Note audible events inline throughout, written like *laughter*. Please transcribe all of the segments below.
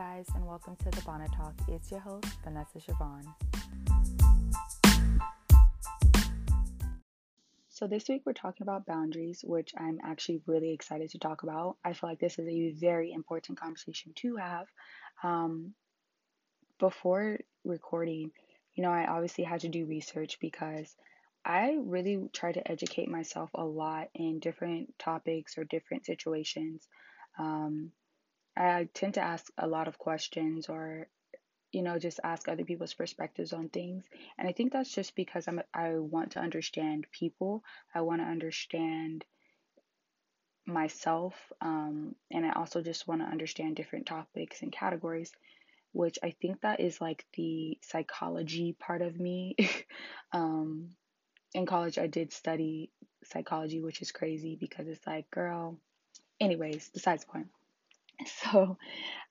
guys, and welcome to the Bonnet Talk. It's your host, Vanessa Siobhan. So, this week we're talking about boundaries, which I'm actually really excited to talk about. I feel like this is a very important conversation to have. Um, before recording, you know, I obviously had to do research because I really try to educate myself a lot in different topics or different situations. Um, I tend to ask a lot of questions or, you know, just ask other people's perspectives on things. And I think that's just because I'm I want to understand people. I want to understand myself. Um, and I also just want to understand different topics and categories, which I think that is like the psychology part of me. *laughs* um, in college, I did study psychology, which is crazy because it's like, girl, anyways, besides the point. *laughs* So,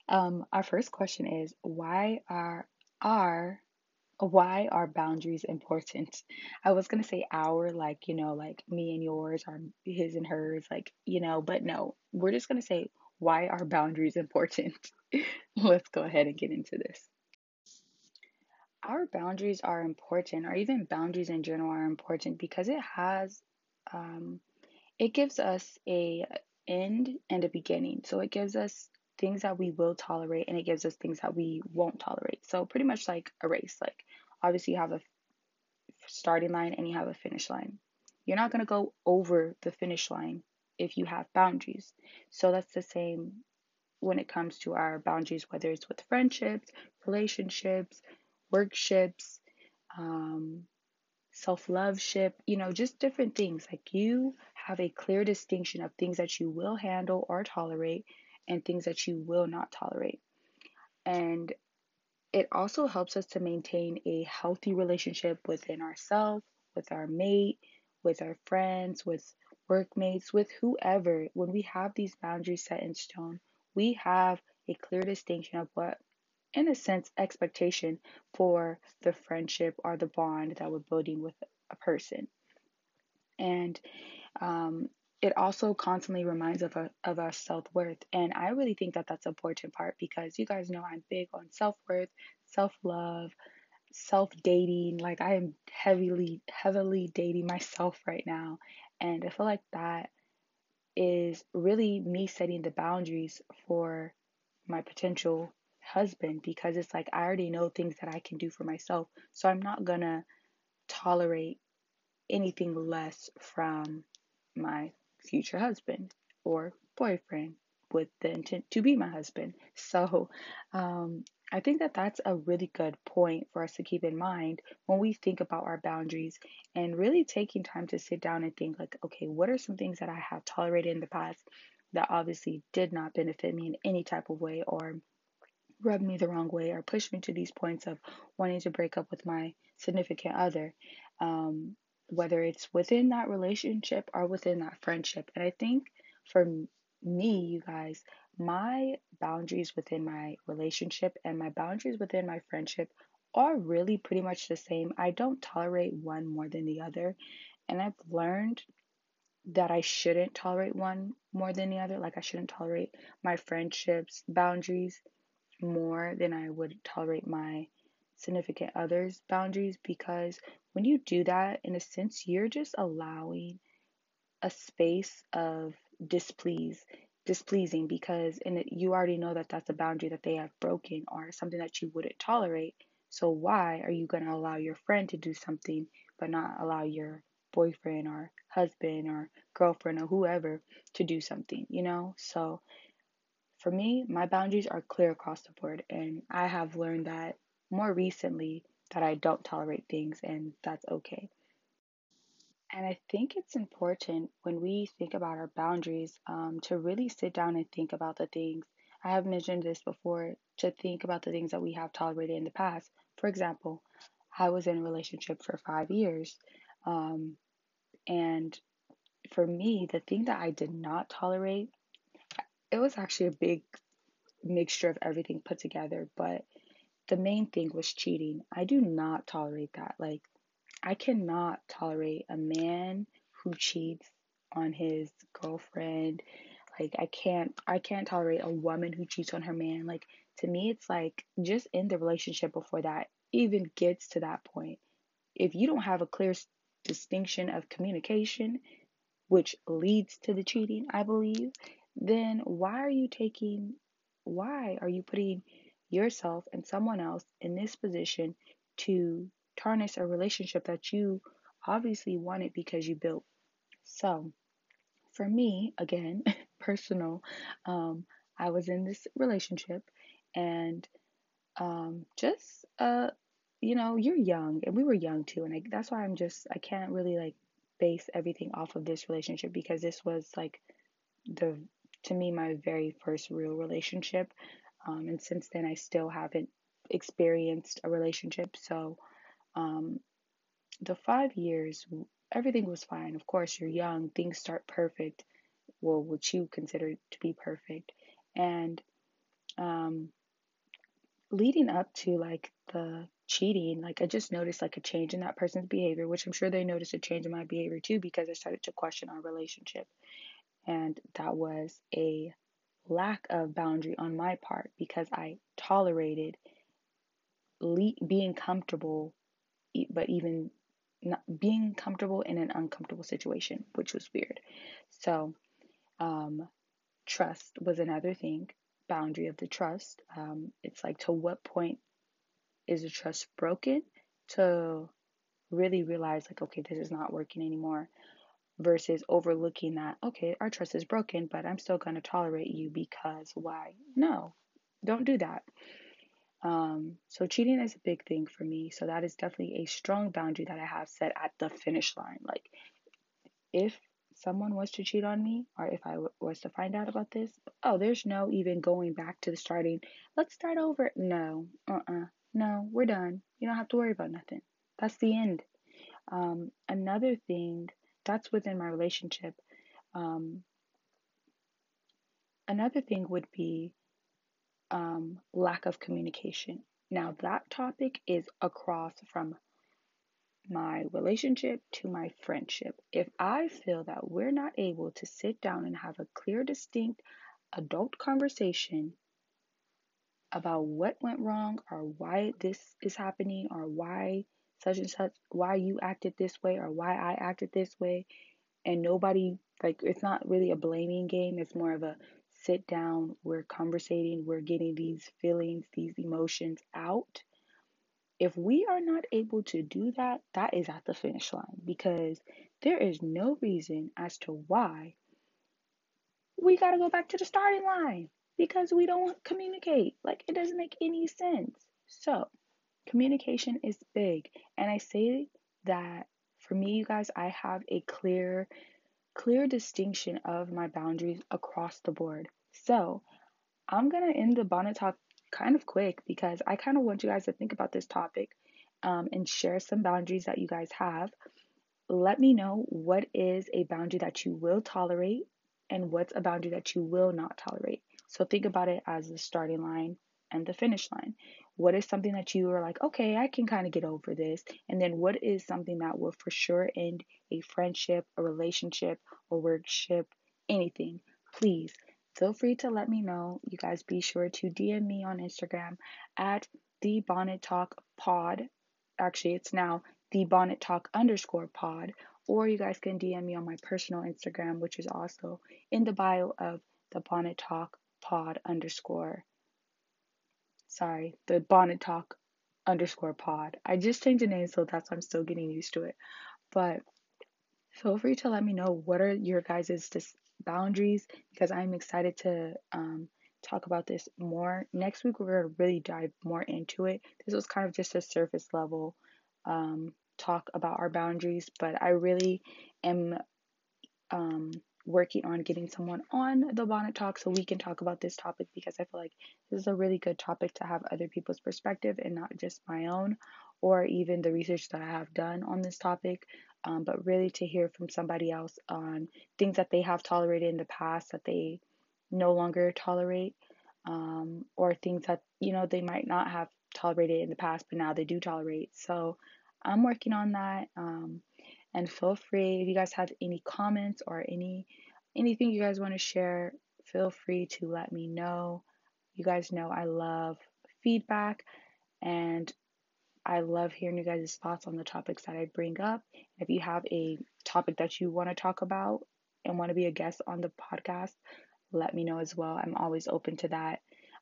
um, our first question is why are are why are boundaries important? I was gonna say our, like you know, like me and yours, or his and hers, like you know, but no, we're just gonna say why are boundaries important? *laughs* Let's go ahead and get into this. Our boundaries are important, or even boundaries in general are important because it has, um, it gives us a end and a beginning. So it gives us things that we will tolerate and it gives us things that we won't tolerate. So pretty much like a race. Like obviously you have a starting line and you have a finish line. You're not going to go over the finish line if you have boundaries. So that's the same when it comes to our boundaries, whether it's with friendships, relationships, workships, um, self love ship, you know, just different things. Like you have a clear distinction of things that you will handle or tolerate and things that you will not tolerate. And it also helps us to maintain a healthy relationship within ourselves, with our mate, with our friends, with workmates, with whoever. When we have these boundaries set in stone, we have a clear distinction of what, in a sense, expectation for the friendship or the bond that we're building with a person. And um, it also constantly reminds of, of our self-worth. And i really think that that's an important part because you guys know i'm big on self-worth self-love self-dating. Like i am heavily heavily dating myself right now. And i feel like that is really me setting the boundaries for my potential husband because it's like i already know things that i can do for myself. So i'm not gonna tolerate anything less from my future husband or boyfriend with the intent to be my husband. So, um, I think that that's a really good point for us to keep in mind when we think about our boundaries and really taking time to sit down and think, like, okay, what are some things that I have tolerated in the past that obviously did not benefit me in any type of way or rub me the wrong way or push me to these points of wanting to break up with my significant other. Um, whether it's within that relationship or within that friendship. And I think for me, you guys, my boundaries within my relationship and my boundaries within my friendship are really pretty much the same. I don't tolerate one more than the other. And I've learned that I shouldn't tolerate one more than the other. Like, I shouldn't tolerate my friendships boundaries more than I would tolerate my significant others boundaries because when you do that, in a sense, you're just allowing a space of displease, displeasing because and you already know that that's a boundary that they have broken or something that you wouldn't tolerate. So why are you going to allow your friend to do something but not allow your boyfriend or husband or girlfriend or whoever to do something, you know? So for me, my boundaries are clear across the board and I have learned that more recently that I don't tolerate things, and that's okay. And I think it's important when we think about our boundaries um, to really sit down and think about the things. I have mentioned this before to think about the things that we have tolerated in the past. For example, I was in a relationship for five years. Um, and for me, the thing that I did not tolerate, it was actually a big mixture of everything put together, but the main thing was cheating. I do not tolerate that. Like, I cannot tolerate a man who cheats on his girlfriend. Like, I can't, I can't tolerate a woman who cheats on her man. Like, to me, it's like just in the relationship before that even gets to that point. If you don't have a clear distinction of communication, which leads to the cheating, I believe, then why are you taking, why are you putting yourself and someone else in this position to tarnish a relationship that you obviously wanted because you built? So, for me, again, *laughs* personal, um, I was in this relationship and um, just, uh, you know, you're young and we were young too. And I, that's why I'm just, I can't really like base everything off of this relationship because this was like the, to me, my very first real relationship. Um, and since then, I still haven't experienced a relationship. So, um, the five years, everything was fine. Of course, you're young, things start perfect. Well, what you consider to be perfect. And um, leading up to like the cheating, like I just noticed like a change in that person's behavior, which I'm sure they noticed a change in my behavior too because I started to question our relationship. And that was a lack of boundary on my part because I tolerated le- being comfortable, but even not being comfortable in an uncomfortable situation, which was weird. So, um, trust was another thing, boundary of the trust. Um, it's like to what point is the trust broken to really realize, like, okay, this is not working anymore, versus overlooking that, okay, our trust is broken, but I'm still going to tolerate you because why? No, don't do that. Um, so cheating is a big thing for me. So that is definitely a strong boundary that I have set at the finish line. Like, if someone was to cheat on me, or if I w- was to find out about this, oh, there's no even going back to the starting. Let's start over. No, uh uh-uh. uh no, we're done. You don't have to worry about nothing. That's the end. Um, another thing that's within my relationship. Um, another thing would be um, lack of communication. Now, that topic is across from my relationship to my friendship. If I feel that we're not able to sit down and have a clear, distinct adult conversation about what went wrong or why this is happening or why such and such, why you acted this way or why I acted this way, and nobody, like, it's not really a blaming game, it's more of a sit down, we're conversating, we're getting these feelings, these emotions out. If we are not able to do that, that is at the finish line because there is no reason as to why we got to go back to the starting line because we don't communicate. Like, it doesn't make any sense. So, communication is big. And I say that for me, you guys, I have a clear clear distinction of my boundaries across the board. So, I'm going to end the bonnet talk kind of quick because I kind of want you guys to think about this topic um, and share some boundaries that you guys have. Let me know what is a boundary that you will tolerate and what's a boundary that you will not tolerate. So, think about it as the starting line and the finish line. What is something that you are like, okay, I can kind of get over this? And then what is something that will for sure end a friendship, a relationship, a workship, anything? Please feel free to let me know. You guys be sure to DM me on Instagram at the Bonnet Talk Pod. Actually, it's now the Bonnet Talk underscore pod. Or you guys can DM me on my personal Instagram, which is also in the bio of the Bonnet Talk Pod underscore sorry, the Bonnet Talk underscore pod. I just changed the name, so that's why I'm still getting used to it. But feel free to let me know what are your guys' boundaries because I'm excited to um, talk about this more. Next week, we're going to really dive more into it. This was kind of just a surface level um, talk about our boundaries, but I really am um, working on getting someone on the bonnet talk so we can talk about this topic because I feel like this is a really good topic to have other people's perspective and not just my own or even the research that I have done on this topic, um, but really to hear from somebody else on things that they have tolerated in the past that they no longer tolerate, um, or things that you know they might not have tolerated in the past but now they do tolerate. So I'm working on that. Um, and feel free if you guys have any comments or any anything you guys want to share, feel free to let me know. You guys know I love feedback and I love hearing you guys' thoughts on the topics that I bring up. If you have a topic that you want to talk about and want to be a guest on the podcast, let me know as well. I'm always open to that.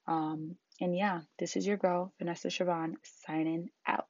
Um, and yeah, this is your girl, Vanessa Siobhan, signing out.